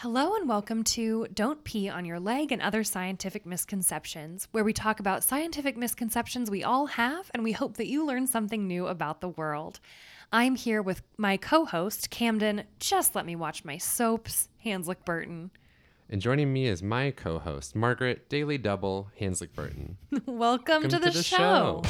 Hello and welcome to Don't Pee on Your Leg and Other Scientific Misconceptions, where we talk about scientific misconceptions we all have and we hope that you learn something new about the world. I'm here with my co host, Camden. Just let me watch my soaps, Hanslick Burton. And joining me is my co host, Margaret Daily Double Hanslick Burton. Welcome, Welcome to the, show.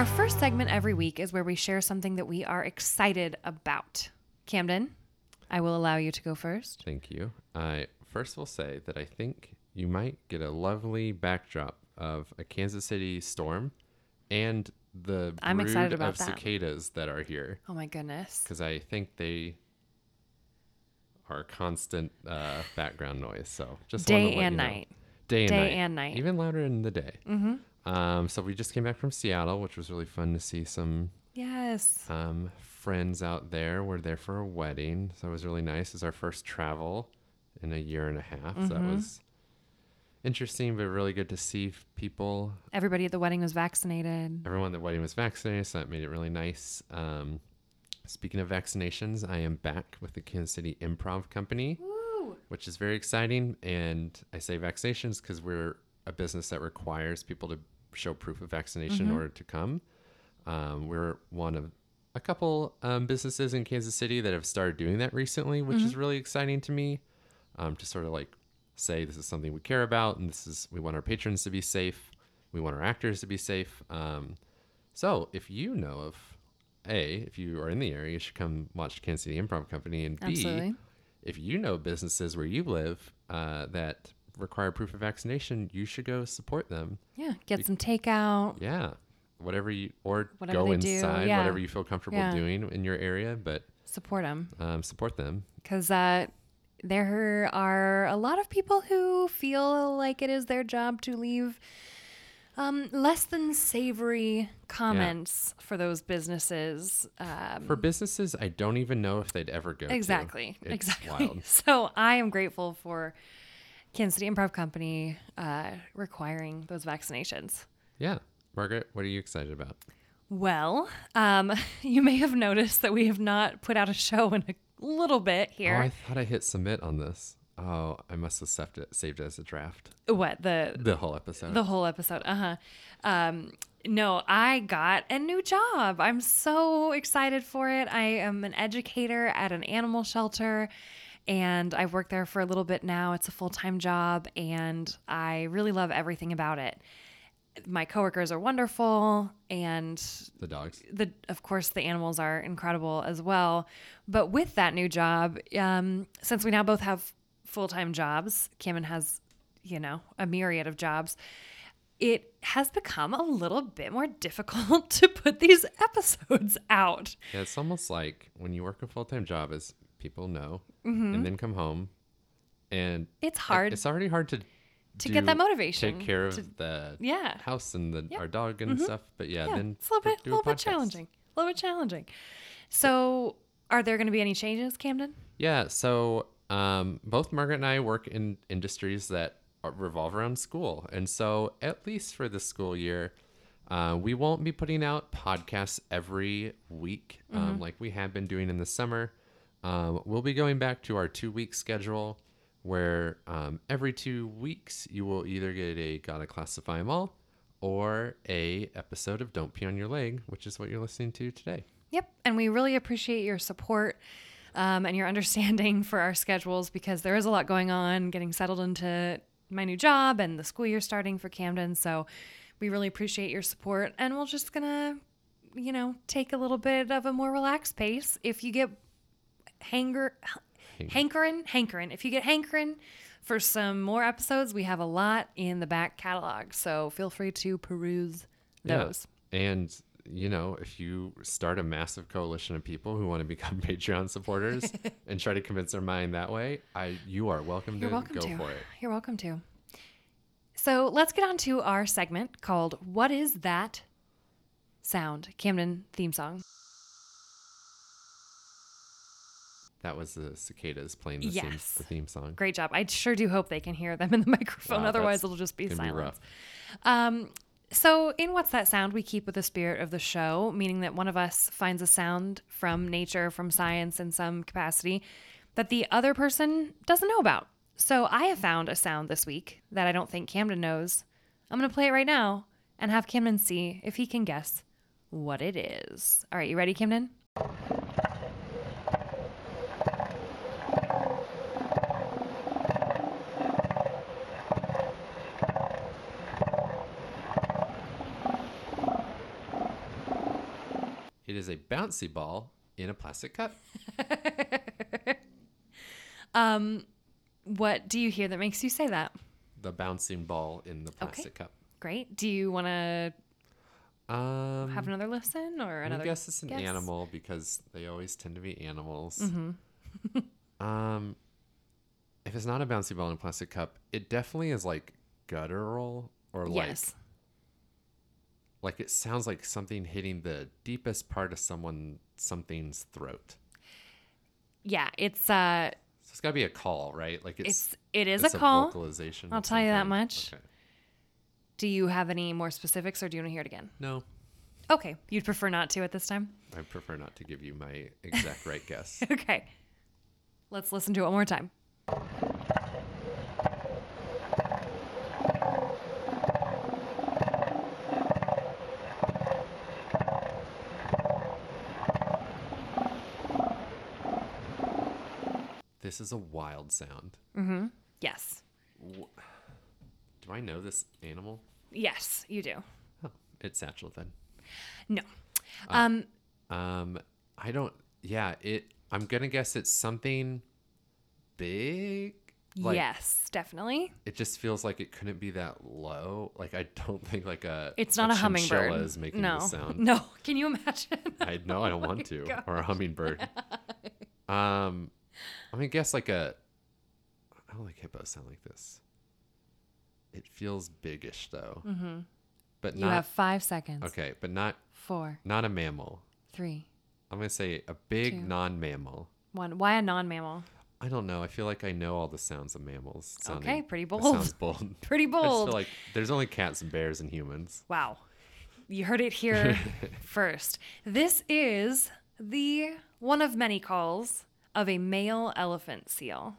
Our first segment every week is where we share something that we are excited about. Camden, I will allow you to go first. Thank you. I first will say that I think you might get a lovely backdrop of a Kansas City storm and the I'm brood excited about of that. cicadas that are here Oh my goodness. because I think they are constant uh, background noise. So just Day let and you know. night. day and Day night, and night. even louder in the day. Mm-hmm. Um, so we just came back from Seattle, which was really fun to see some Yes. um, friends out there. We're there for a wedding, so it was really nice. It's our first travel in a year and a half. So that was interesting, but really good to see people. Everybody at the wedding was vaccinated. Everyone at the wedding was vaccinated, so that made it really nice. Um, speaking of vaccinations, I am back with the Kansas City Improv Company, which is very exciting. And I say vaccinations because we're a business that requires people to show proof of vaccination in order to come. Um, we're one of a couple um, businesses in Kansas City that have started doing that recently, which is really exciting to me. Um, to sort of like say this is something we care about, and this is we want our patrons to be safe, we want our actors to be safe. Um, so if you know of a, if you are in the area, you should come watch Kansas City Improv Company, and B, Absolutely. if you know businesses where you live uh, that require proof of vaccination, you should go support them. Yeah. Get some takeout. Yeah. Whatever you, or Whatever go inside, yeah. whatever you feel comfortable Yeah. doing in your area, but Support them. um, support them. Because uh, there are a lot of people who feel like it is their job to leave um, less than savory comments for those businesses. Um, For businesses, I don't even know if they'd ever go. to. Exactly. Exactly. Wild. So I am grateful for Kansas City Improv Company uh, requiring those vaccinations. Yeah. Margaret, what are you excited about? Well, um, you may have noticed that we have not put out a show in a little bit here. Oh. I thought I hit submit on this. Oh, I must have saved it, saved it as a draft. what the The whole episode. the whole episode? Uh huh. Um, no, I got a new job. I'm so excited for it. I am an educator at an animal shelter. And I've worked there for a little bit now. It's a full time job, and I really love everything about it. My coworkers are wonderful, and the dogs. the of course the animals are incredible as well but with that new job um, since we now both have full-time jobs Cameron has you know a myriad of jobs it has become a little bit more difficult to put these episodes out Yeah, it's almost like when you work a full time job, as people know, and then come home, and it's hard It's already hard to to get that motivation Take care of to- the yeah. house and the our dog and stuff. But yeah, yeah. then it's a little bit do a little bit challenging a little bit challenging. So are there going to be any changes camden? Yeah, so um, both Margaret and I work in industries that revolve around school. And so, at least for this school year, uh, we won't be putting out podcasts every week um, like we have been doing in the summer. Um, we'll be going back to our two week schedule where um, every two weeks you will either get a Gotta Classify 'em All or a episode of Don't Pee on Your Leg, which is what you're listening to today. Yep. And we really appreciate your support um, and your understanding for our schedules because there is a lot going on getting settled into my new job and the school year starting for Camden. So we really appreciate your support. And we're just going to, you know, take a little bit of a more relaxed pace. If you get hanger, hankering, hankering, if you get hankering for some more episodes, we have a lot in the back catalog. So feel free to peruse Yeah. those. And you know, if you start a massive coalition of people who want to become Patreon supporters and try to convince their mind that way, I you are welcome You're to welcome go to. for it. You're welcome to. So let's get on to our segment called What is That Sound? Camden theme song. That was the cicadas playing the, theme, the theme song. Great job. I sure do hope they can hear them in the microphone. Wow, Otherwise, it'll just be be silence. rough. Um, so, in What's That Sound, we keep with the spirit of the show, meaning that one of us finds a sound from nature, from science in some capacity that the other person doesn't know about. So, I have found a sound this week that I don't think Camden knows. I'm going to play it right now and have Camden see if he can guess what it is. All right, you ready, Camden? A bouncy ball in a plastic cup. um, What do you hear that makes you say that? The bouncing ball in the plastic cup. Great. Do you want to Um, have another listen or another? I guess it's an guess? animal because they always tend to be animals. Mm-hmm. um, if it's not a bouncy ball in a plastic cup, it definitely is like guttural or Yes. like it sounds like something hitting the deepest part of someone something's throat. Yeah, it's uh So it's got to be a call, right? Like it's it's it is it's a call. vocalization. I'll tell you that much. Okay. Do you have any more specifics or do you want to hear it again? No, Okay, you'd prefer not to at this time? I prefer not to give you my exact right guess. Okay. Let's listen to it one more time. This is a wild sound. Mm-hmm. Yes. Do I know this animal? Yes, you do. Oh, it's satchel then. No. Um Um, I don't. Yeah, it. I'm gonna guess it's something big. Like, yes, definitely. It just feels like it couldn't be that low. Like I don't think like a. It's not a, hummingbird. chinchilla Is making no. this sound. No. Can you imagine? I know I don't want to. gosh. Or a hummingbird. um, I'm gonna guess like a. I don't like hippos sound like this. It feels biggish though. Mm-hmm. But you not have 5 seconds. okay. But not Four, not a mammal. three, I'm gonna say a big Two. non-mammal. one. Why a non-mammal? I don't know. I feel like I know all the sounds of mammals. Sounding, Okay, pretty bold. Sounds bold. Pretty I just bold. feel like there's only cats and bears and humans. Wow. You heard it here first. This is the one of many calls of a male elephant seal.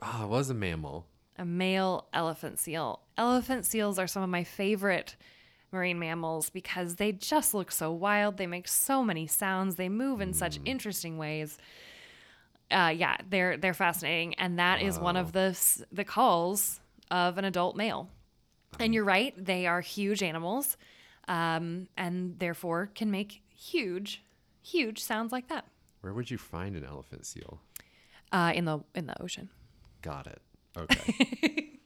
Ah, it was a mammal. A male elephant seal. Elephant seals are some of my favorite marine mammals because they just look so wild. They make so many sounds. They move in such interesting ways. Uh, yeah, they're they're fascinating, and that is one of the the calls of an adult male. And you're right; they are huge animals, um, and therefore can make huge, huge sounds like that Where would you find an elephant seal? uh, in the in the ocean. Got it. Okay.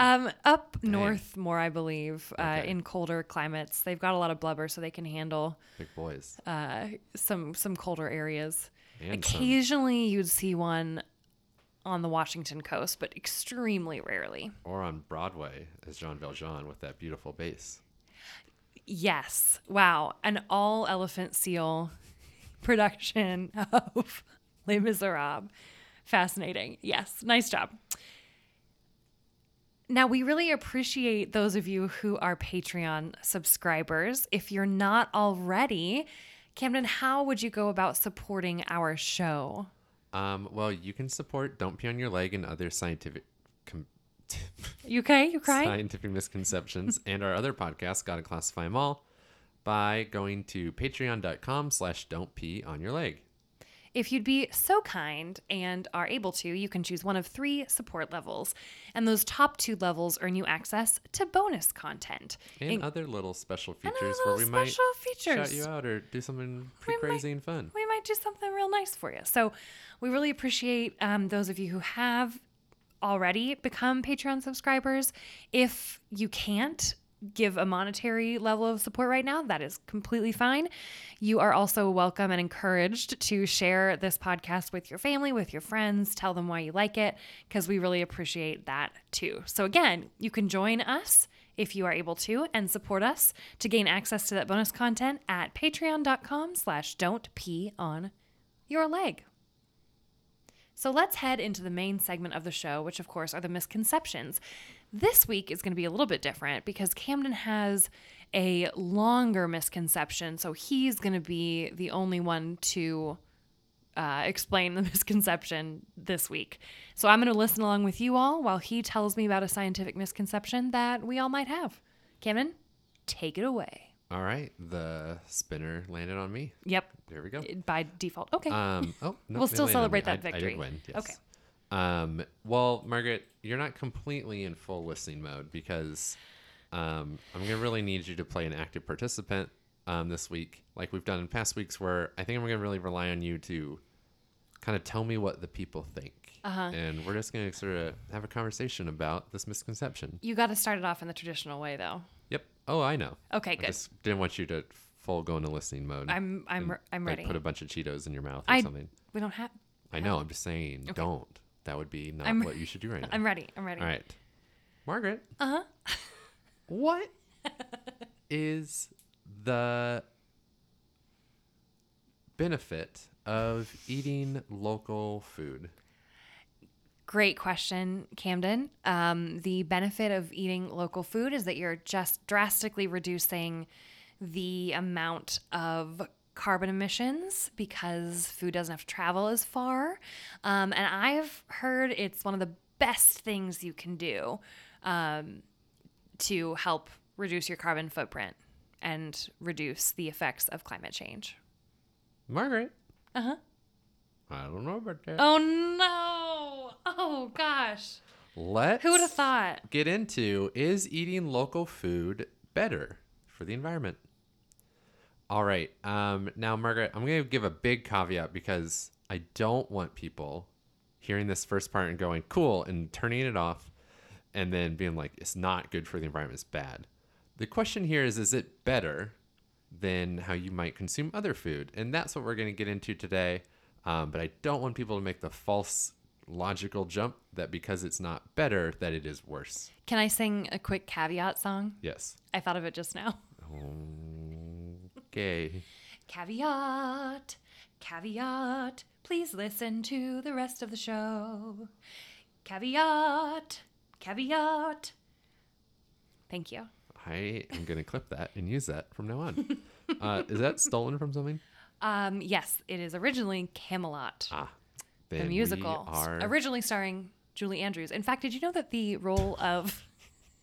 Um, up north more, I believe, uh, in colder climates. They've got a lot of blubber, so they can handle Big boys. uh, some some colder areas. And some. Occasionally, you'd see one on the Washington coast, but extremely rarely. Or on Broadway as Jean Valjean with that beautiful bass. Yes, wow, an all elephant seal production of Les Miserables. Fascinating. Yes, nice job. Now, we really appreciate those of you who are Patreon subscribers. If you're not already, Camden, how would you go about supporting our show? Um, well, you can support Don't Pee on Your Leg and other scientific com- You okay? You crying? scientific misconceptions and our other podcast, Gotta Classify Them All, by going to patreon.com slash don't pee on your leg. If you'd be so kind and are able to, you can choose one of three support levels. And those top two levels earn you access to bonus content. And In- other little special features where we might special shout you out or do something pretty We might- crazy and fun. we might do something real nice for you. So we really appreciate um, those of you who have already become Patreon subscribers. If you can't give a monetary level of support right now, that is completely fine. You are also welcome and encouraged to share this podcast with your family, with your friends, tell them why you like it, because we really appreciate that too. So again, you can join us if you are able to and support us to gain access to that bonus content at patreon.com slash don't pee on your leg. So let's head into the main segment of the show, which of course are the misconceptions. This week is going to be a little bit different because Camden has a longer misconception. So he's going to be the only one to uh, explain the misconception this week. So I'm going to listen along with you all while he tells me about a scientific misconception that we all might have. Camden, take it away. All right, the spinner landed on me. Yep. There we go. By default. Okay. Um, oh, no, We'll still landed on me. celebrate that I- I victory. did win. Yes. Okay. Um, well, Margaret, you're not completely in full listening mode because um, I'm gonna really need you to play an active participant um, this week, like we've done in past weeks. Where I think I'm gonna really rely on you to kind of tell me what the people think, Uh-huh. and we're just gonna sort of have a conversation about this misconception. you got to start it off in the traditional way, though. Yep. Oh, I know. Okay, I good. just didn't want you to full go into listening mode. I'm I'm and, I'm like, ready. Put a bunch of Cheetos in your mouth or I something. we don't have. I know. I'm just saying, don't. That would be not I'm- what you should do right now. I'm ready. I'm ready. All right, Margaret. Uh huh. What is the benefit of eating local food? Great question, Camden. Um, the benefit of eating local food is that you're just drastically reducing the amount of carbon emissions because food doesn't have to travel as far. Um, and I've heard it's one of the best things you can do um, to help reduce your carbon footprint and reduce the effects of climate change. Margaret. Uh huh. I don't know about that. Oh no! Oh gosh. Let's Who would have thought? get into is eating local food better for the environment? All right. Um, now, Margaret, I'm going to give a big caveat because I don't want people hearing this first part and going, cool, and turning it off and then being like, it's not good for the environment, it's bad. The question here is, is it better than how you might consume other food? And that's what we're going to get into today. Um, but I don't want people to make the false logical jump that because it's not better, that it is worse. Can I sing a quick caveat song? Yes. I thought of it just now. Okay. Caveat, caveat. Please listen to the rest of the show. Caveat, caveat. Thank you. I am going to clip that and use that from now on. Uh, is that stolen from something? Um, yes, it is originally Camelot, Ah, the musical, are. originally starring Julie Andrews. In fact, did you know that the role of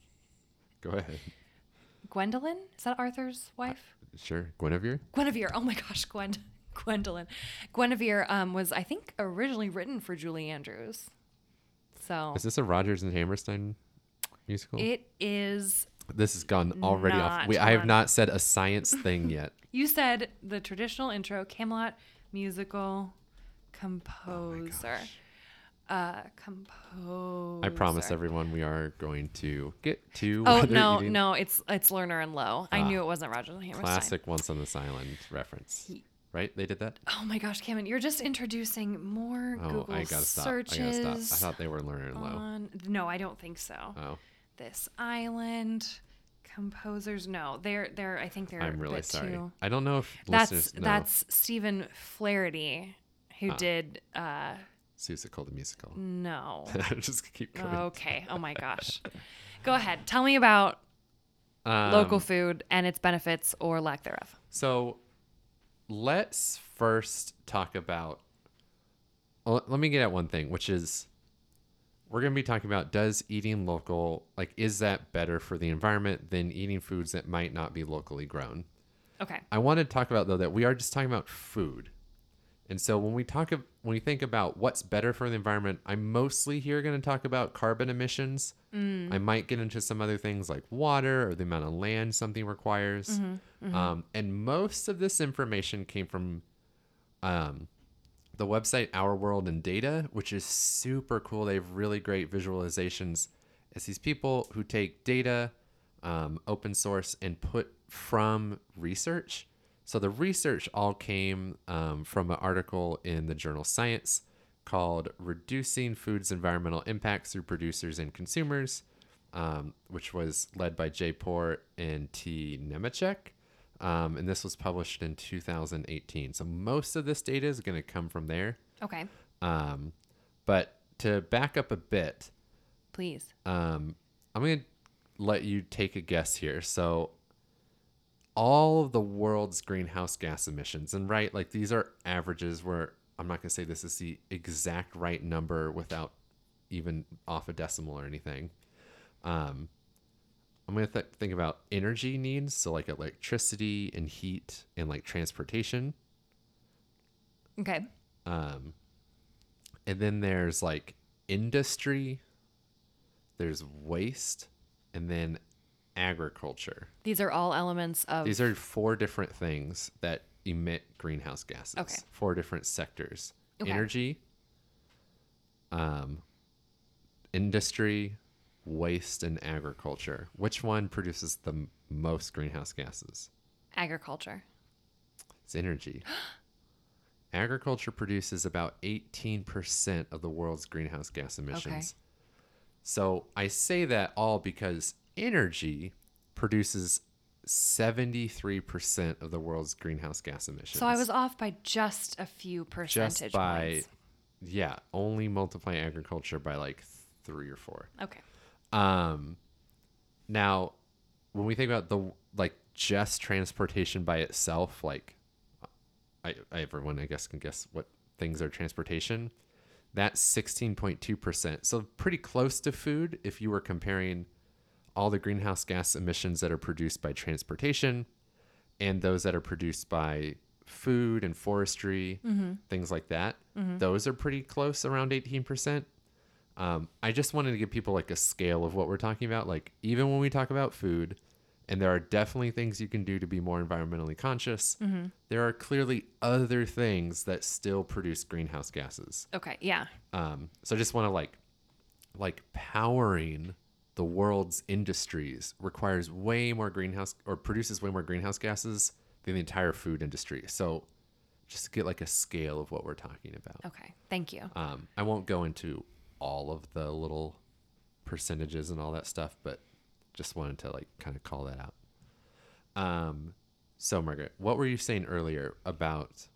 Go ahead. Gwendolyn is that Arthur's wife? Sure. Guinevere? Guinevere. Oh my gosh, Gwen, Gwendolyn. Guinevere um, was, I think, originally written for Julie Andrews. So Is this a Rodgers and Hammerstein musical? it is. this has gone already off. We, I have not said a science thing yet. You said the traditional intro, Camelot musical composer. Uh, composer. I promise everyone we are going to get to Oh no, eating- no, it's it's Lerner and Loewe. I Ah. knew it wasn't Roger Hammerstein. classic Once on this Island reference. Right? They did that? Oh my gosh, Cameron, you're just introducing more Oh, Google I gotta stop. searches. I gotta stop. I thought they were Lerner and Loewe. on... No, I don't think so. Oh, This island composers, no, they're they're. I think they're. I'm really sorry. Too... I don't know if That's that's Stephen Flaherty, who Ah. did. uh Seussical the musical. No. Just keep going. okay. Oh my gosh. Go ahead. Tell me about Um, local food and its benefits or lack thereof. So let's first talk about. Let me get at one thing, which is we're going to be talking about does eating local, like, is that better for the environment than eating foods that might not be locally grown? Okay. I want to talk about, though, that we are just talking about food. And so when we talk, of, when we think about what's better for the environment, I'm mostly here going to talk about carbon emissions. I might get into some other things like water or the amount of land something requires. Um, and most of this information came from um, the website Our World in Data, which is super cool. They have really great visualizations. It's these people who take data, um, open source, and put from research. So the research all came um, from an article in the journal Science called Reducing Food's Environmental Impacts Through Producers and Consumers, um, which was led by J. Poore and T. Nemecek. Um, and this was published in 2018. So most of this data is going to come from there. Okay. Um, But to back up a bit, Please. um, I'm going to let you take a guess here. So, all of the world's greenhouse gas emissions, and right, like these are averages where I'm not going to say this is the exact right number without even off a decimal or anything. Um, I'm going to th- think about energy needs, so like electricity and heat and like transportation. Okay. Um, and then there's like industry, there's waste, and then agriculture. These are all elements of These are four different things that emit greenhouse gases. Okay. Four different sectors Okay. energy, um, industry, waste, and agriculture. Which one produces the m- most greenhouse gases? agriculture. It's energy. Agriculture produces about 18% of the world's greenhouse gas emissions. Okay. So I say that all because energy produces 73% of the world's greenhouse gas emissions. So I was off by just a few percentage just by, points. yeah, only multiply agriculture by like three or four. Okay. Um, now, when we think about the like just transportation by itself, like I, I everyone I guess can guess what things are transportation. That's sixteen point two percent, so pretty close to food if you were comparing all the greenhouse gas emissions that are produced by transportation and those that are produced by food and forestry, things like that. Those are pretty close, around eighteen percent. Um, I just wanted to give people like a scale of what we're talking about. Like even when we talk about food, and there are definitely things you can do to be more environmentally conscious. There are clearly other things that still produce greenhouse gases. Okay. Yeah. Um, so I just want to like, like powering the world's industries requires way more greenhouse or produces way more greenhouse gases than the entire food industry. So just to get like a scale of what we're talking about. Okay. Thank you. Um, I won't go into all of the little percentages and all that stuff, but just wanted to like kind of call that out. Um, so Margaret, what were you saying earlier about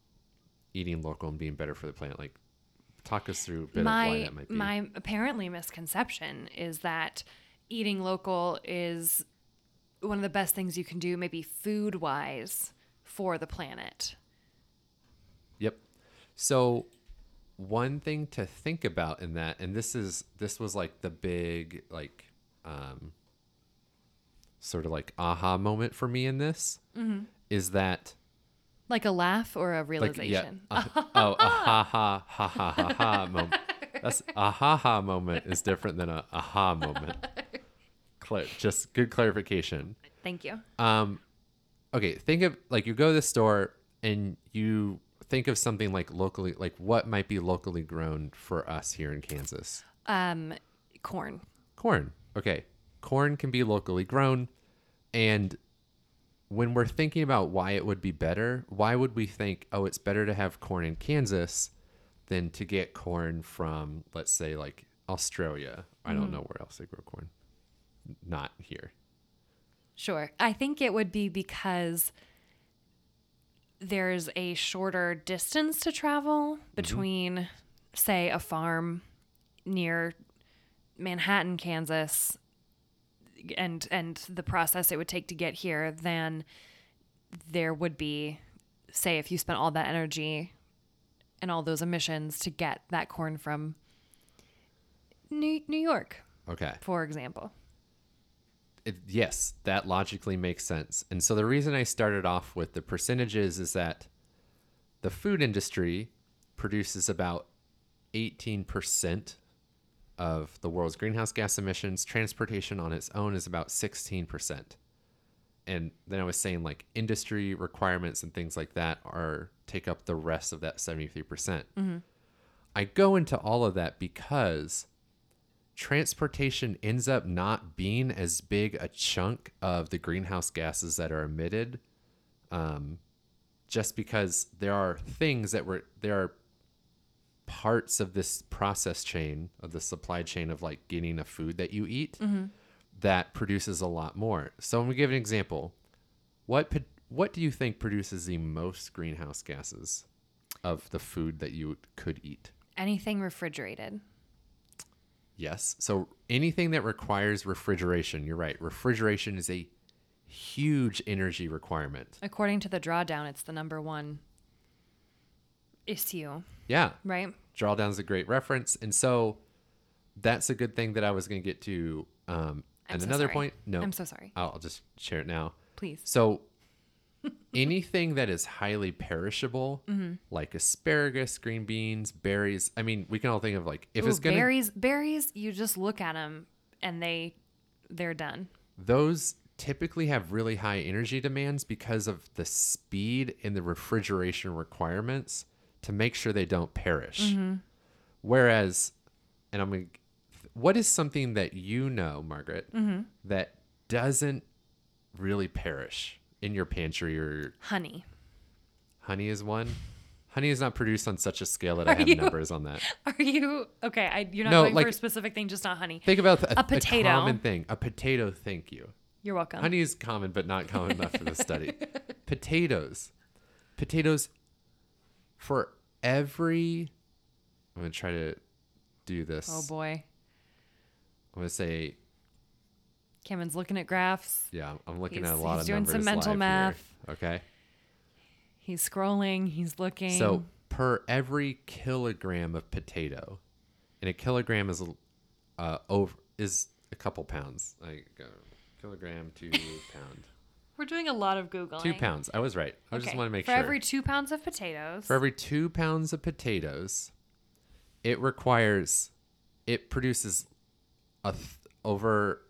eating local and being better for the planet? Like, talk us through a bit of why that might be. my apparently misconception is that eating local is one of the best things you can do, maybe food wise, for the planet. Yep. So one thing to think about in that, and this is this was like the big like um sort of like aha moment for me in this is that Like a laugh or a like realization. yeah uh, oh a ha ha ha ha ha ha moment. That's a ha ha moment is different than a aha moment. Just good clarification. Thank you. Um, okay, think of like you go to the store and you think of something like locally, like what might be locally grown for us here in Kansas. Um, corn. Corn. Okay, corn can be locally grown, and when we're thinking about why it would be better, why would we think, oh, it's better to have corn in Kansas than to get corn from, let's say, like Australia? I don't know where else they grow corn. Not here. Sure. I think it would be because there's a shorter distance to travel mm-hmm. between, say, a farm near Manhattan, Kansas, and and the process it would take to get here than there would be, say, if you spent all that energy and all those emissions to get that corn from New, New York, Okay. for example. It, yes, that logically makes sense. And so the reason I started off with the percentages is that the food industry produces about 18% of the world's greenhouse gas emissions. Transportation on its own is about 16%. And then I was saying like industry requirements and things like that are take up the rest of that 73%. percent mm-hmm. I go into all of that because transportation ends up not being as big a chunk of the greenhouse gases that are emitted um, just because there are things that were there are parts of this process chain of the supply chain of like getting a food that you eat that produces a lot more. So let me give an example. What what do you think produces the most greenhouse gases of the food that you could eat? Anything refrigerated. Yes. So anything that requires refrigeration, you're right. Refrigeration is a huge energy requirement. According to the drawdown, it's the number one issue, Yeah. right? Drawdown's a great reference. And so that's a good thing that I was going to get to. Um, and so another sorry. point, no, I'm so sorry. I'll, I'll just share it now. Please. So anything that is highly perishable, Mm-hmm. like asparagus, green beans, berries. I mean, we can all think of like if Ooh, it's going to berries, berries, you just look at them and they they're done. those typically have really high energy demands because of the speed and the refrigeration requirements to make sure they don't perish. Whereas, and I'm to, what is something that you know, Margaret, that doesn't really perish in your pantry or Honey. honey is one? Honey is not produced on such a scale that I have you- numbers on that. Are you okay? I, you're not No, going for a specific thing, just not honey. Think about a, A potato. common thing. A potato, thank you. You're welcome. Honey is common, but not common enough for the study. Potatoes. Potatoes for every. I'm to try to do this. Oh boy, I'm to say, Kevin's looking at graphs. yeah, I'm looking He's- at a lot of numbers. he's doing some mental math. Here. Okay. He's scrolling. He's looking. So per every kilogram of potato, and a kilogram is uh, over is a couple pounds. Like uh, kilogram to pound. we're doing a lot of googling. Two pounds. I was right. I just Okay. want to make for sure. For every two pounds of potatoes. For every two pounds of potatoes, it requires, it produces a th- over,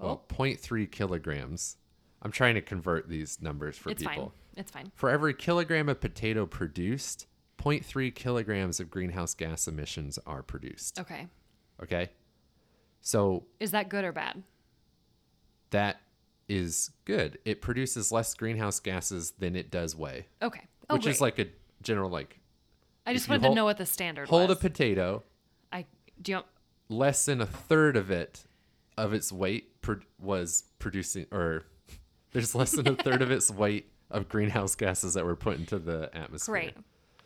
well, 0.3 kilograms. I'm trying to convert these numbers for it's people. fine. It's fine. For every kilogram of potato produced, 0.3 kilograms of greenhouse gas emissions are produced. Okay. Okay. So Is that good or bad? that is good. It produces less greenhouse gases than it does weigh, Okay. Oh, which is like a general like I just wanted hold- to know what the standard was. hold was. a potato I do. You, less than a third of it of its weight pro- was producing or there's less than a third of its weight of greenhouse gases that were put into the atmosphere great.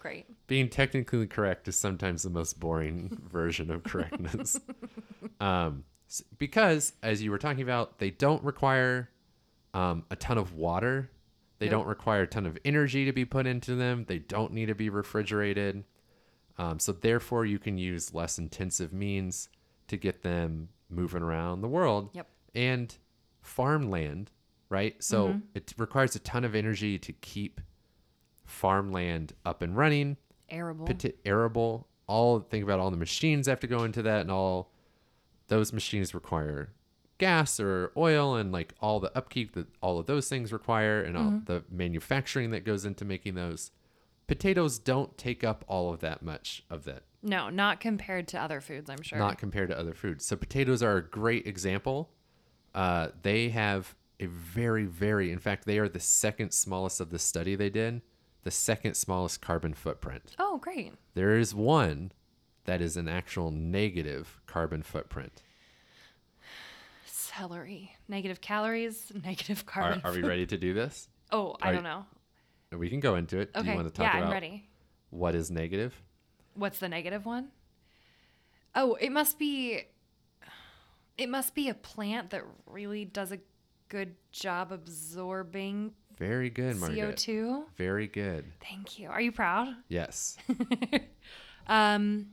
Great. being technically correct is sometimes the most boring version of correctness um, because as you were talking about they don't require um, a ton of water they Nope. don't require a ton of energy to be put into them they don't need to be refrigerated um, so therefore you can use less intensive means to get them moving around the world Yep. And farmland right? So mm-hmm. it requires a ton of energy to keep farmland up and running. Arable. poti- arable. All think about all the machines have to go into that and all those machines require gas or oil and like all the upkeep that all of those things require and all mm-hmm. the manufacturing that goes into making those. Potatoes don't take up all of that much of that. No, not compared to other foods. I'm sure. not compared to other foods. So potatoes are a great example uh, they have a very very in fact they are the second smallest of the study they did the second smallest carbon footprint oh, great. there is one that is an actual negative carbon footprint. Celery. Negative calories. Negative Are, carbon. are we ready to do this? Oh, I Are- don't know. We can go into it. Do Okay. you want to talk yeah, about I'm ready. what is negative? What's the negative one? Oh, it must be. It must be a plant that really does a good job absorbing Very good, Margaret. CO2. Very good. Thank you. Are you proud? Yes. Um,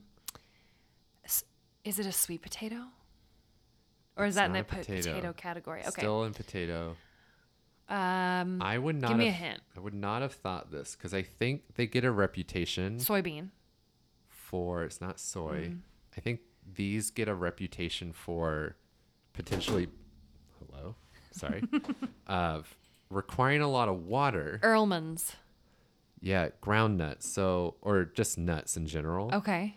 is it a sweet potato? Or is It's that in the potato. potato. category? Okay. Still in potato. um, I would not give me a have, hint. I would not have thought this because I think they get a reputation Soybean. for it's not soy. Mm. I think these get a reputation for potentially hello. Sorry. of uh, requiring a lot of water. Earlman's. Yeah, ground nuts. So, or just nuts in general. Okay.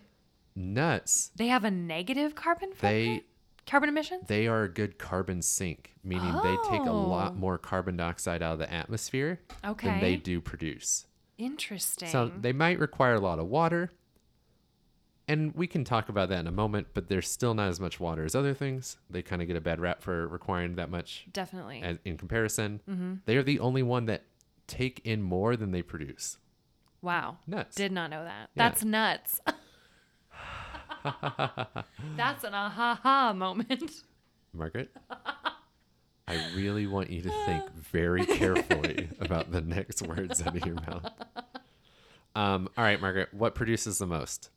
Nuts, They have a negative carbon they footprint? Carbon emissions? they are a good carbon sink, meaning they take a oh. lot Oh. more carbon dioxide out of the atmosphere than they do produce. Interesting. So they might require a lot of water. And we can talk about that in a moment, but there's still not as much water as other things. They kind of get a bad rap for requiring that much Definitely. as, in comparison. Mm-hmm. They are the only one that take in more than they produce. Wow. Nuts. Did not know that. Yeah. That's nuts. That's an aha ha moment. Margaret, I really want you to think very carefully about the next words out of your mouth. Um, all right, Margaret, what produces the most?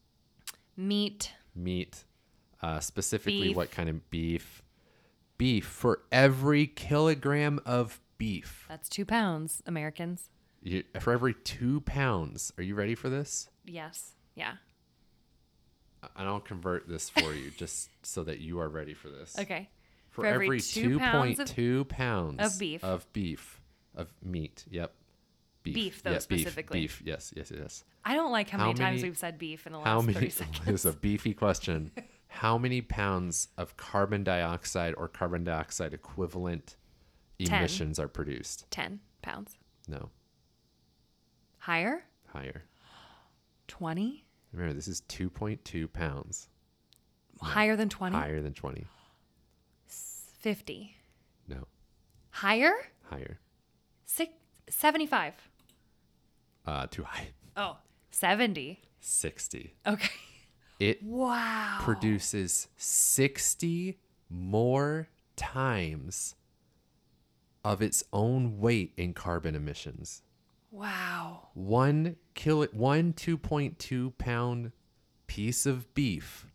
Meat. Meat, uh, specifically Beef. what kind of beef? Beef for every kilogram of beef. That's two pounds, Americans. You, for every two pounds. Are you ready for this? Yes. Yeah. And I'll convert this for you just so that you are ready for this. Okay. For, For every every, two pounds of- 2.2 pounds of beef. of beef of meat. Yep. Beef. Beef, though, Yeah, specifically. Beef. Yes, yes, yes. I don't like how, How many, times we've said beef in the last How 30 many? seconds. This is a beefy question. How many pounds of carbon dioxide or carbon dioxide equivalent Ten. emissions are produced? 10 pounds. No, Higher? higher. 20? Remember, this is 2.2 pounds Higher than 20? higher than 20. 50. No, Higher? higher. Six, 75. Uh, too high. Oh, 70. 60. Okay. It Wow. produces 60 more times of its own weight in carbon emissions. Wow. One kilo, one 2.2 pound piece of beef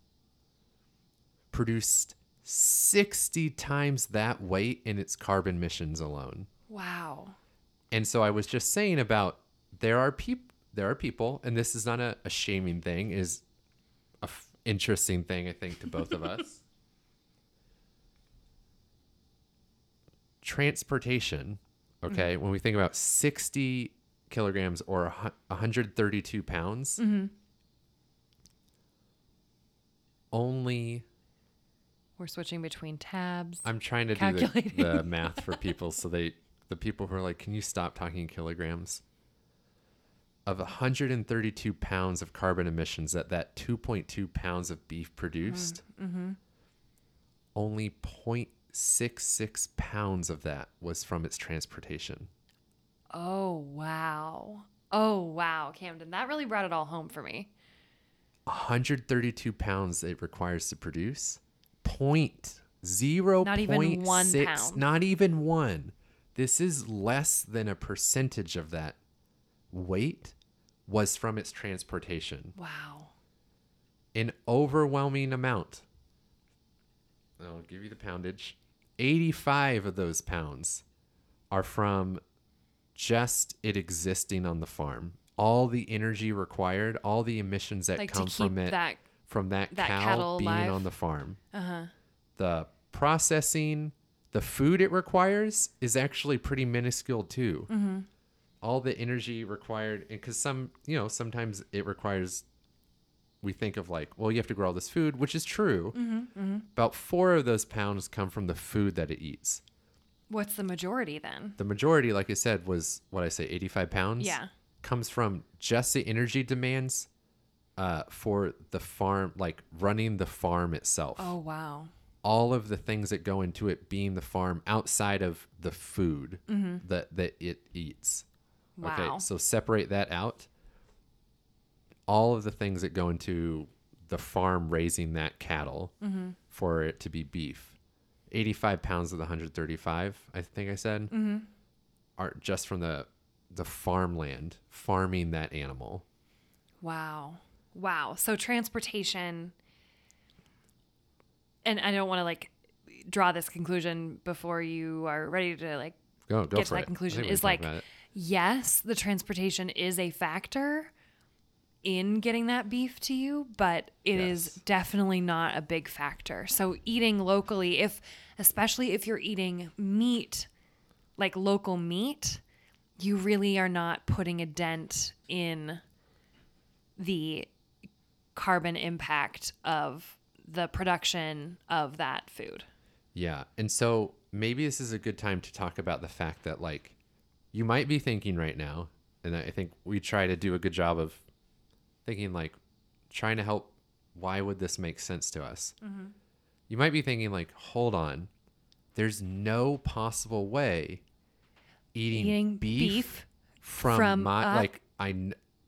produced 60 times that weight in its carbon emissions alone. Wow. And so I was just saying about there are people there are people and this is not a, a shaming thing is a f- interesting thing I think to both of us. Transportation, okay, mm-hmm. when we think about 60 kilograms or a hu- 132 pounds, mm-hmm. only We're switching between tabs. I'm trying to do the, the math for people so they the people who are like, can you stop talking kilograms? Of 132 pounds of carbon emissions that that 2.2 pounds of beef produced, mm, mm-hmm. only 0.66 pounds of that was from its transportation. oh, wow. Oh, wow, Camden. That really brought it all home for me. 132 pounds it requires to produce, point zero Not even point one six- pound. Not even one. This is less than a percentage of that weight was from its transportation. Wow. An overwhelming amount. I'll give you the poundage. 85 of those pounds are from just it existing on the farm. All the energy required, all the emissions that Like come from it that. from that, that cow being alive. on the farm. Uh-huh. The processing, the food it requires is actually pretty minuscule too. Mm-hmm. All the energy required, because some, you know, sometimes it requires. We think of like, well, you have to grow all this food, which is true. Mm-hmm, About four of those pounds come from the food that it eats. What's the majority then? The majority, like I said, was what I say, 85 pounds. Yeah. Comes from just the energy demands uh, for the farm, like running the farm itself. Oh, wow. all of the things that go into it being the farm outside of the food Mm-hmm. that that it eats. Wow. Okay, so separate that out. All of the things that go into the farm raising that cattle Mm-hmm. for it to be beef. 85 pounds of the 135, I think I said, Mm-hmm. are just from the the farmland farming that animal. Wow. Wow. So transportation and I don't want to like draw this conclusion before you are ready to like Go go get to that it. Conclusion is like. Yes, the transportation is a factor in getting that beef to you, but it is Yes. definitely not a big factor. So eating locally, if especially if you're eating meat, like local meat, you really are not putting a dent in the carbon impact of the production of that food. Yeah. And so maybe this is a good time to talk about the fact that, like, you might be thinking right now, and I think we try to do a good job of thinking, like, trying to help. Why would this make sense to us? Mm-hmm. You might be thinking, like, hold on, there's no possible way eating, Eating beef, beef from, from my like I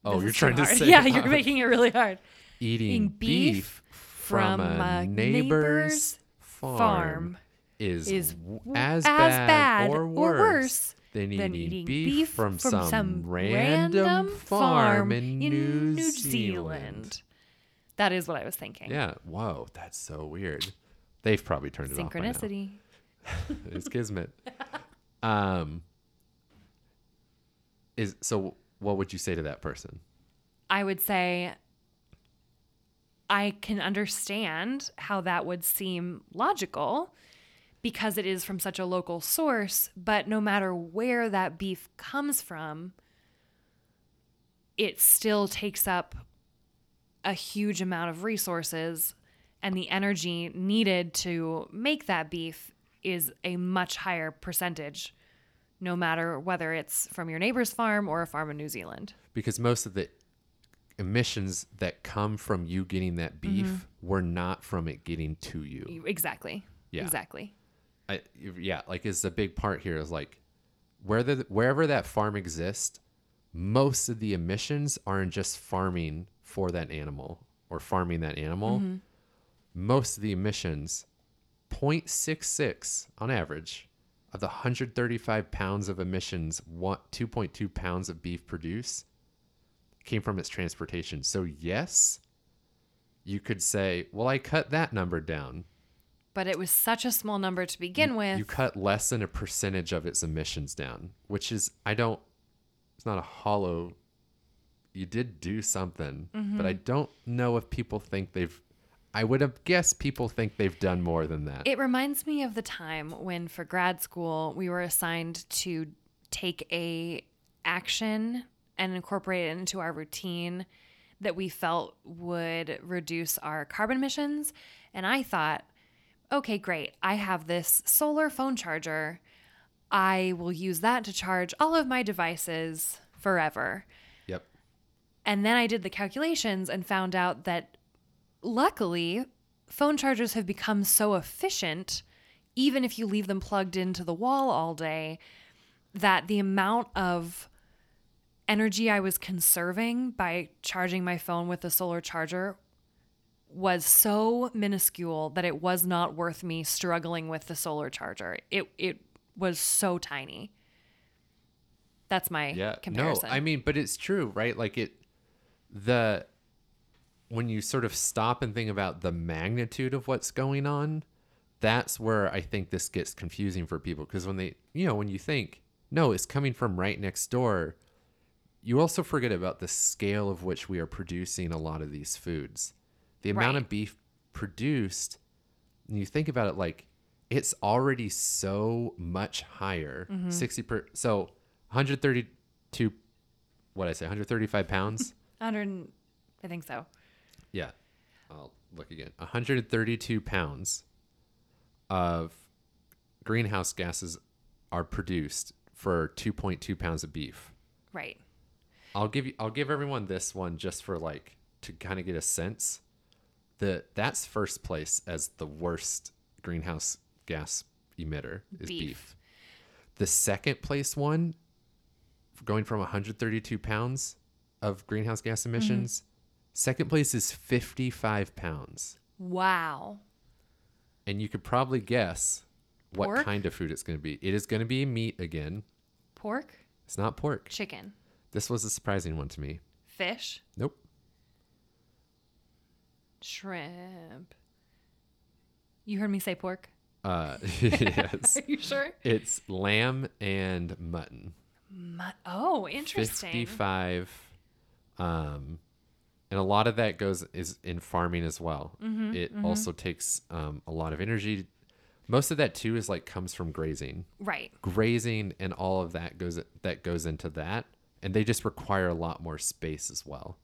Oh, This you're trying to say Yeah, you're hard. making it really hard. eating Eating beef beef from, from a neighbor's neighbor's farm, farm is, is w- as, as bad, bad or or worse, worse than, than eating, eating beef, beef from, from some, some random, random farm in, in New, New Zealand. Zealand. That is what I was thinking. Yeah. Whoa, that's so weird. They've probably turned it off. Synchronicity. it's kismet. um, is so. What would you say to that person? I would say I can understand how that would seem logical because it is from such a local source, but no matter where that beef comes from, it still takes up a huge amount of resources and the energy needed to make that beef is a much higher percentage no matter whether it's from your neighbor's farm or a farm in New Zealand. Because most of the emissions that come from you getting that beef Mm-hmm. were not from it getting to you. Exactly. Yeah. Exactly. I, yeah, like is a big part here is like where the wherever that farm exists, most of the emissions aren't just farming for that animal or farming that animal. Mm-hmm. Most of the emissions, 0.66 on average, of the 135 pounds of emissions, what 2.2 pounds of beef produce came from its transportation. So yes, you could say, well, I cut that number down. But it was such a small number to begin with. You cut less than a percentage of its emissions down, which is I don't. It's not a hollow. You did do something, but I Mm-hmm. don't know if people think they've. I would have guessed people think they've done more than that. It reminds me of the time when for grad school we were assigned to take a action and incorporate it into our routine that we felt would reduce our carbon emissions and I thought okay great. I have this solar phone charger. I will use that to charge all of my devices forever. Yep. And then I did the calculations and found out that luckily, phone chargers have become so efficient, even if you leave them plugged into the wall all day, that the amount of energy I was conserving by charging my phone with a solar charger was so minuscule that it was not worth me struggling with the solar charger. It it was so tiny. That's my Yeah. comparison. No, I mean, but it's true, right? Like it, the when you sort of stop and think about the magnitude of what's going on, that's where I think this gets confusing for people because when they, you know, when you think, no, it's coming from right next door, you also forget about the scale of which we are producing a lot of these foods. The amount Right. of beef produced, and you think about it like it's already so much higher. Mm-hmm. 60 per so 132 what I say 135 pounds. 100 I think so. yeah. I'll look again. 132 pounds of greenhouse gases are produced for 2.2 pounds of beef. Right. I'll give you I'll give everyone this one just for like to kind of get a sense. The that's first place as the worst greenhouse gas emitter is beef. Beef. The second place one going from 132 pounds of greenhouse gas Mm-hmm. emissions. Second place is 55 pounds. Wow. And you could probably guess what Pork? kind of food it's going to be. It is going to be meat again. Pork, It's not pork. chicken, This was a surprising one to me. fish, Nope. Shrimp. You heard me say pork? Uh, yes. Are you sure? It's lamb and mutton. Mu- oh, interesting. 55 um and a lot of that goes is in farming as well. Mm-hmm, it also takes um, a lot of energy. Most of that too is like comes from grazing. Right. Grazing and all of that goes that goes into that and they just require a lot more space as well.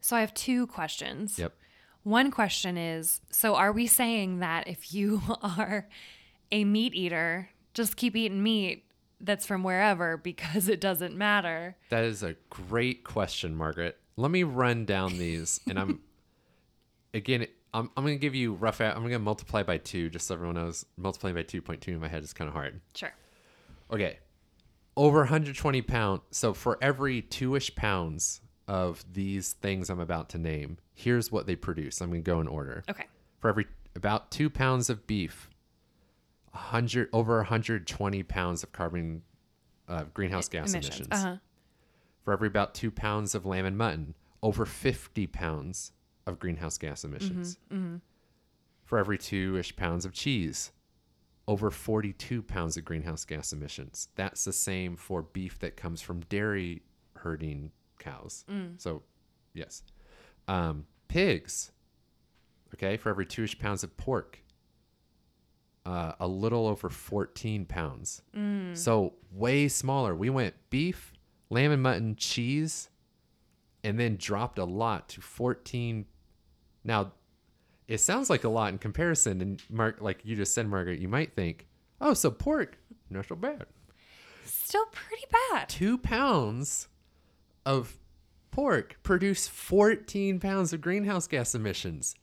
So I have two questions. Yep. One question is so are we saying that if you are a meat eater, just keep eating meat that's from wherever because it doesn't matter? That is a great question, Margaret. Let me run down these, and I'm again. I'm, I'm going to give you rough. I'm going to multiply by two, just so everyone knows. Multiplying by 2.2 in my head is kind of hard. Sure. Okay, over 120 pounds. So for every two-ish pounds of these things I'm about to name, here's what they produce. I'm going to go in order. Okay. For every about two pounds of beef, 100 over 120 pounds of carbon uh, greenhouse gas emissions. Uh-huh. For every about two pounds of lamb and mutton, over 50 pounds of greenhouse gas emissions. For every two ish pounds of cheese, over 42 pounds of greenhouse gas emissions. That's the same for beef that comes from dairy herding cows. So, yes. Um, pigs, okay, for every two ish pounds of pork, uh, a little over 14 pounds. So, way smaller. We went beef, lamb and mutton, cheese, and then dropped a lot to 14. Now, it sounds like a lot in comparison. And Mark, like you just said, Margaret, you might think, oh, so pork, not so bad. Still pretty bad. Two pounds of pork produce 14 pounds of greenhouse gas emissions.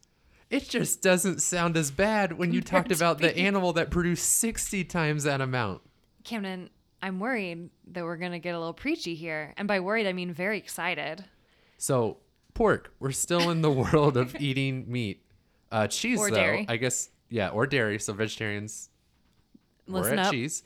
It just doesn't sound as bad when you talked about the animal that produced 60 times that amount. Camden, I'm worried that we're going to get a little preachy here. And by worried, I mean very excited. So, pork, we're still in the world of eating meat. Uh, cheese, Or though, dairy. I guess, yeah, or dairy. So, vegetarians, we're Listen at up. cheese.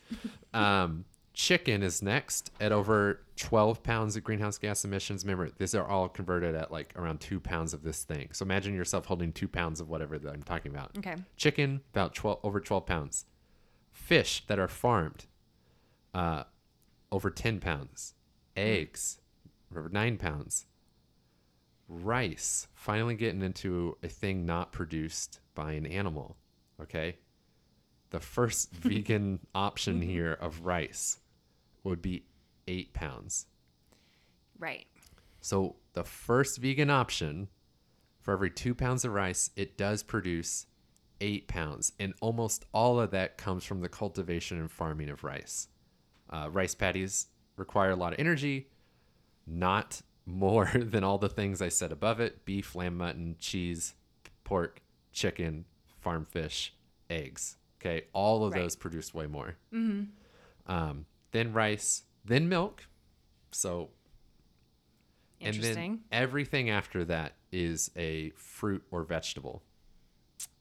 Um, chicken is next at over 12 pounds of greenhouse gas emissions. Remember, these are all converted at like around two pounds of this thing. So, imagine yourself holding two pounds of whatever that I'm talking about. Okay. Chicken, about 12, over 12 pounds. Fish that are farmed, uh, over 10 pounds. Eggs, over 9 pounds. Rice, finally getting into a thing not produced by an animal. Okay. The first vegan option here of rice would be 8 pounds. Right. So the first vegan option, for every two pounds of rice, it does produce eight pounds, and almost all of that comes from the cultivation and farming of rice. Uh, rice paddies require a lot of energy, not more than all the things I said above it: beef, lamb, mutton, cheese, pork, chicken, farm fish, eggs. Okay, all of Right. those produce way more. Mm-hmm. Um, then rice, then milk. So and then everything after that is a fruit or vegetable.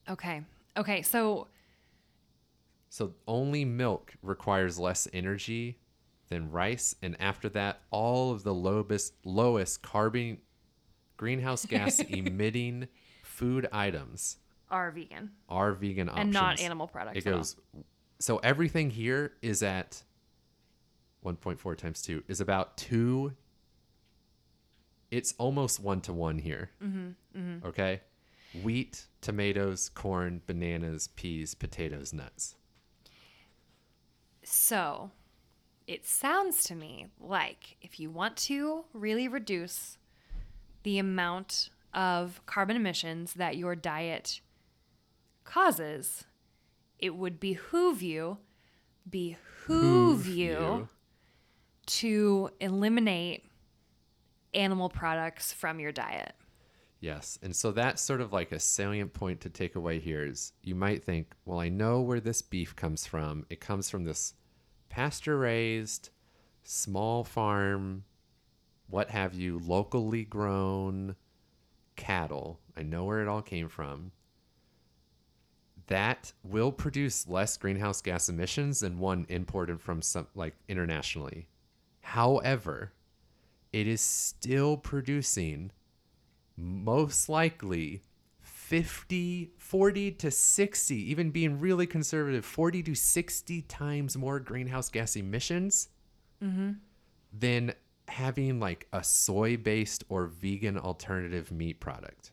Okay. Okay. So, So only milk requires less energy than rice, and after that, all of the lowest lowest carbon greenhouse gas emitting food items are vegan are vegan options and not animal products. It at all. goes so everything here is at 1.4 times 2 is about 2 it's almost 1 to 1 here. Mm-hmm, Okay? Wheat, tomatoes, corn, bananas, peas, potatoes, nuts. So, it sounds to me like if you want to really reduce the amount of carbon emissions that your diet causes, it would behoove you, behoove you, to eliminate animal products from your diet. Yes. And so that's sort of like a salient point to take away here is you might think, well, I know where this beef comes from. It comes from this pasture raised, small farm, what have you, locally grown cattle. I know where it all came from. That will produce less greenhouse gas emissions than one imported from some like internationally. However, it is still producing most likely 50 40 to 60 even being really conservative 40 to 60 times more greenhouse gas emissions mm-hmm. than having like a soy based or vegan alternative meat product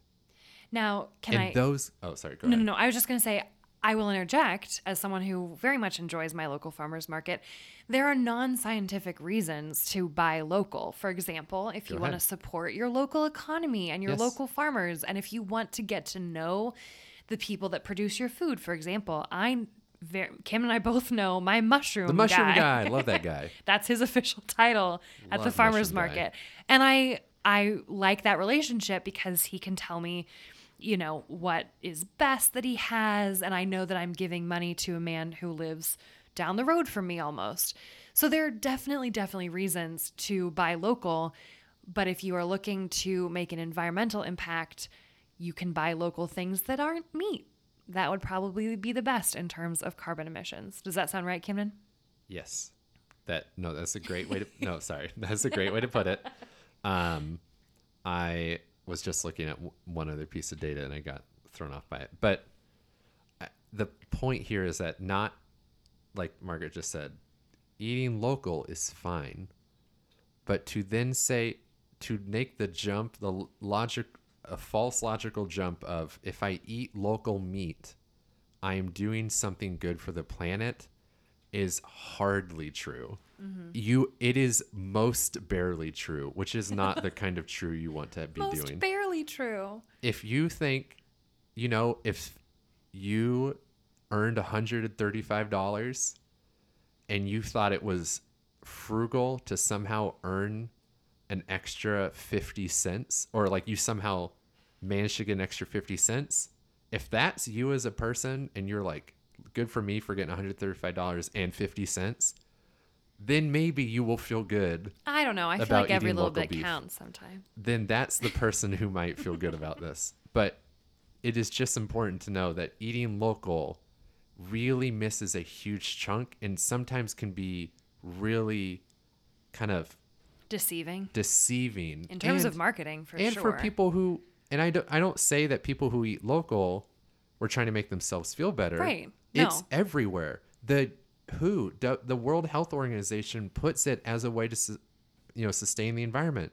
Now, can and I those oh sorry go No, ahead no, no. I was just going to say, I will interject as someone who very much enjoys my local farmers market. There are non scientific reasons to buy local. For example, if you Go want to support your local economy and your Yes. local farmers, and if you want to get to know the people that produce your food, for example, I. Ver- Kim and I both know my mushroom the mushroom guy. guy love that guy That's his official title at the farmers Mushroom Guy. market. And I I like that relationship because he can tell me, you know, what is best that he has and I know that I'm giving money to a man who lives down the road from me almost. So there are definitely definitely reasons to buy local, But if you are looking to make an environmental impact, you can buy local things that aren't meat. That would probably be the best in terms of carbon emissions. Does that sound right, Camden? Yes. That no, that's a great way to no, sorry. That's a great way to put it. Um I was just looking at w- one other piece of data and I got thrown off by it. But I, the point here is that not like Margaret just said, eating local is fine. But to then say to make the jump, the logic a false logical jump of if I eat local meat, I am doing something good for the planet is hardly true. You it is most barely true, which is not the kind of true you want to be Most doing. barely true. if you think, you know, if you earned $135 and you thought it was frugal to somehow earn an extra 50 cents or like you somehow managed to get an extra 50 cents, if that's you as a person and you're like, good for me for getting $135 and 50 cents, then maybe you will feel good I don't know. I feel like every little bit beef. counts sometimes. then that's the person who might feel good about this. But it is just important to know that eating local really misses a huge chunk and sometimes can be really kind of Deceiving deceiving in terms And- of marketing, for sure. and sure. for people who and I don't I don't say that people who eat local were trying to make themselves feel better. Right. It's No. everywhere. The WHO, the, the World Health Organization puts it as a way to su- you know sustain the environment.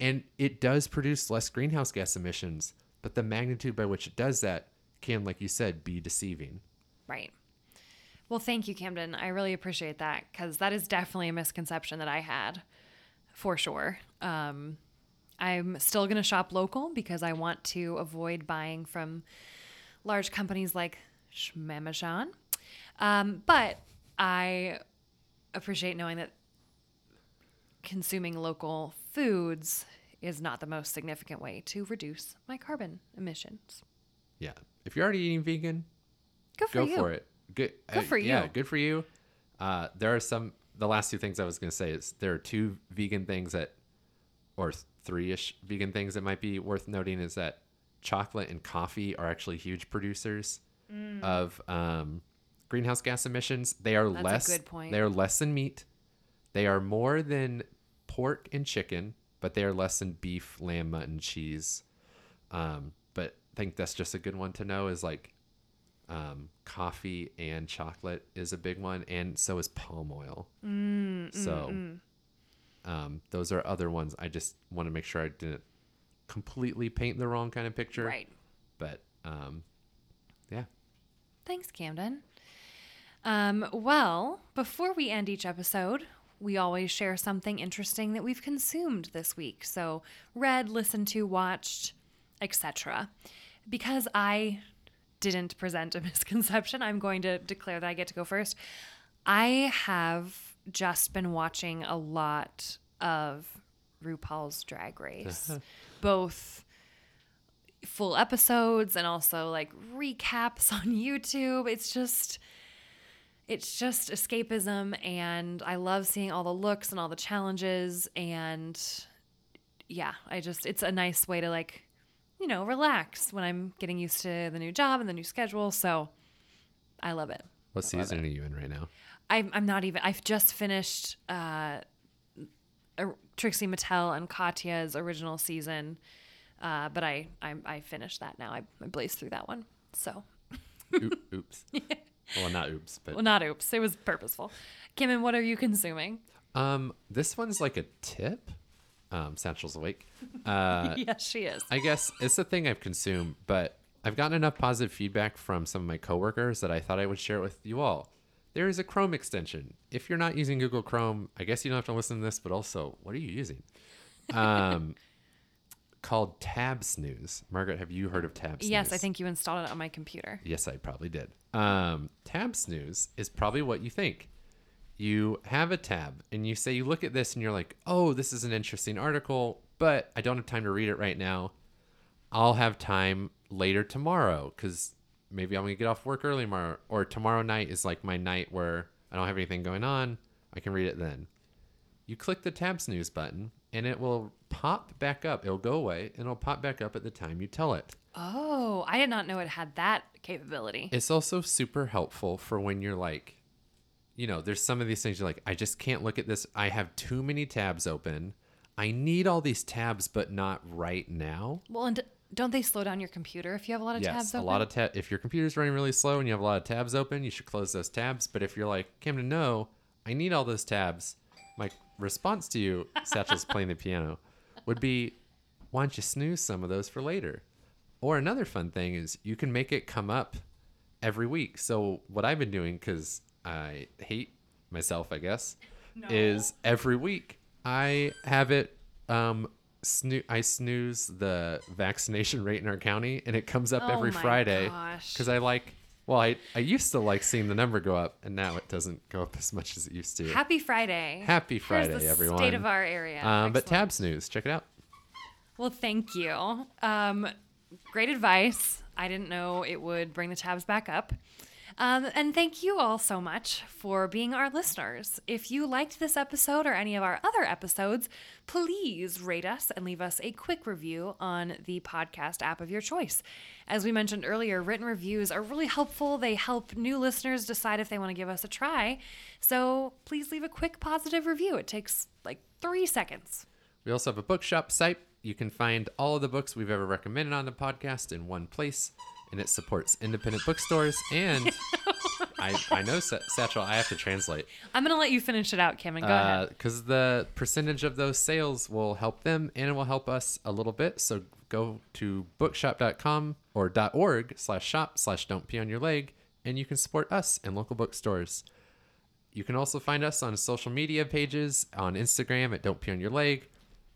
And it does produce less greenhouse gas emissions, but the magnitude by which it does that can like you said be deceiving. Right. Well, thank you, Camden. I really appreciate that because that is definitely a misconception that I had for sure. Um, I'm still going to shop local because I want to avoid buying from large companies like Schmamachan. Um, but I appreciate knowing that consuming local foods is not the most significant way to reduce my carbon emissions. Yeah. If you're already eating vegan, Good for go you. for it. Good. Good for Yeah, you. good for you. Uh, there are some. The last two things I was going to say is there are two vegan things that, or three-ish vegan things that might be worth noting is that chocolate and coffee are actually huge producers of um, greenhouse gas emissions. They are Mm. That's a less. good point. They are less than meat. They are more than pork and chicken, but they are less than beef, lamb, mutton, cheese. Um, but I think that's just a good one to know is like um, coffee and chocolate is a big one, and so is palm oil. Mm, so um, those are other ones. I just want to make sure I didn't completely paint the wrong kind of picture. Right. But um, yeah, Thanks, Camden. Um, well, before we end each episode, we always share something interesting that we've consumed this week. So, read, listened to, watched, etc. Because I didn't present a misconception, I'm going to declare that I get to go first. I have just been watching a lot of RuPaul's Drag Race, both full episodes and also like recaps on YouTube. It's just it's just escapism and I love seeing all the looks and all the challenges and yeah, I just it's a nice way to like you know, relax when I'm getting used to the new job and the new schedule. So I love it. what season are you in right now? I'm, I'm not even, I've just finished uh, uh, Trixie Mattel and Katya's original season. Uh, but I, I I finished that now. I, I blazed through that one. So, Oop, oops. well, not oops, but well, not oops. It was purposeful. Kim, and what are you consuming? um, this one's like a tip. Um, Satchel's awake. Uh, yes, she is. I guess it's the thing I've consumed, but I've gotten enough positive feedback from some of my coworkers that I thought I would share it with you all. There is a Chrome extension. If you're not using Google Chrome, I guess you don't have to listen to this, but also, what are you using? Um, called Tab Snooze. Margaret, have you heard of Tab Snooze? Yes, I think you installed it on my computer. Yes, I probably did. Um, tab snooze is probably what you think. You have a tab and you say, you look at this and you're like, oh, this is an interesting article, but I don't have time to read it right now. I'll have time later tomorrow because maybe I'm to get off work early tomorrow. Or tomorrow night is like my night where I don't have anything going on. I can read it then. You click the tab snooze button and it will pop back up. It'll go away and it'll pop back up at the time you tell it. Oh, I did not know it had that capability. It's also super helpful for when you're like, you know, there's some of these things you're like, I just can't look at this. I have too many tabs open. I need all these tabs, but not right now. well, and don't they slow down your computer if you have a lot of yes, tabs a lot of tabs. If your computer's running really slow and you have a lot of tabs open, you should close those tabs. But if you're like, Camden, no, I need all those tabs. My response to you, Satchel's playing the piano, would be, why don't you snooze some of those for later? Or another fun thing is you can make it come up every week. So what I've been doing, because I hate myself, I guess, is every week I have it. Um, snoo- I snooze the vaccination rate in our county, and it comes up Oh every my Friday because I like. Well, I, I used to like seeing the number go up, and now it doesn't go up as much as it used to. Happy Friday. Happy Here's Friday, the everyone. State of our area. um, but Tab Snooze, check it out. Well, thank you. Um, great advice. I didn't know it would bring the tabs back up. Um, and thank you all so much for being our listeners. If you liked this episode or any of our other episodes, please rate us and leave us a quick review on the podcast app of your choice. As we mentioned earlier, written reviews are really helpful. They help new listeners decide if they want to give us a try. So please leave a quick positive review. It takes like three seconds. We also have a bookshop site. You can find all of the books we've ever recommended on the podcast in one place, and it supports independent bookstores. And I, I know, Sa- Satchel, I have to translate I'm going to let you finish it out, Kim, and go ahead. Uh, because the percentage of those sales will help them and it will help us a little bit. So go to bookshop.com or .org slash shop slash don't pee on your leg, and you can support us and local bookstores. You can also find us on social media pages on Instagram at Don't Pee on Your Leg,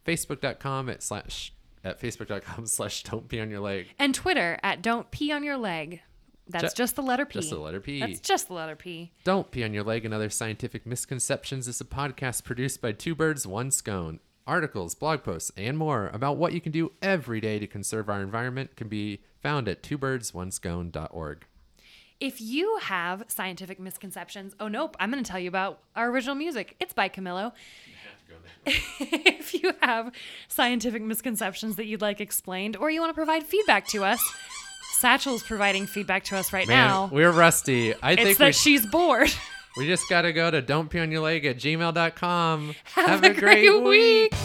Facebook.com at slash at Facebook.com slash Don't Pee on Your Leg. And Twitter at don't pee on your leg. That's Ju- just the letter P. Just the letter P. That's just the letter P. Don't Pee on Your Leg and Other Scientific Misconceptions is a podcast produced by Two Birds, One Scone. Articles, blog posts, and more about what you can do every day to conserve our environment can be found at twobirdsOneScone.org. If you have scientific misconceptions, oh nope, I'm going to tell you about our original music. It's by Camillo. if you have scientific misconceptions that you'd like explained or you want to provide feedback to us, Satchel's providing feedback to us right Man, now. we're rusty. I It's think that we, she's bored. we just got to go to don't pee on your leg at gmail.com. Have, a, great, week. Bye,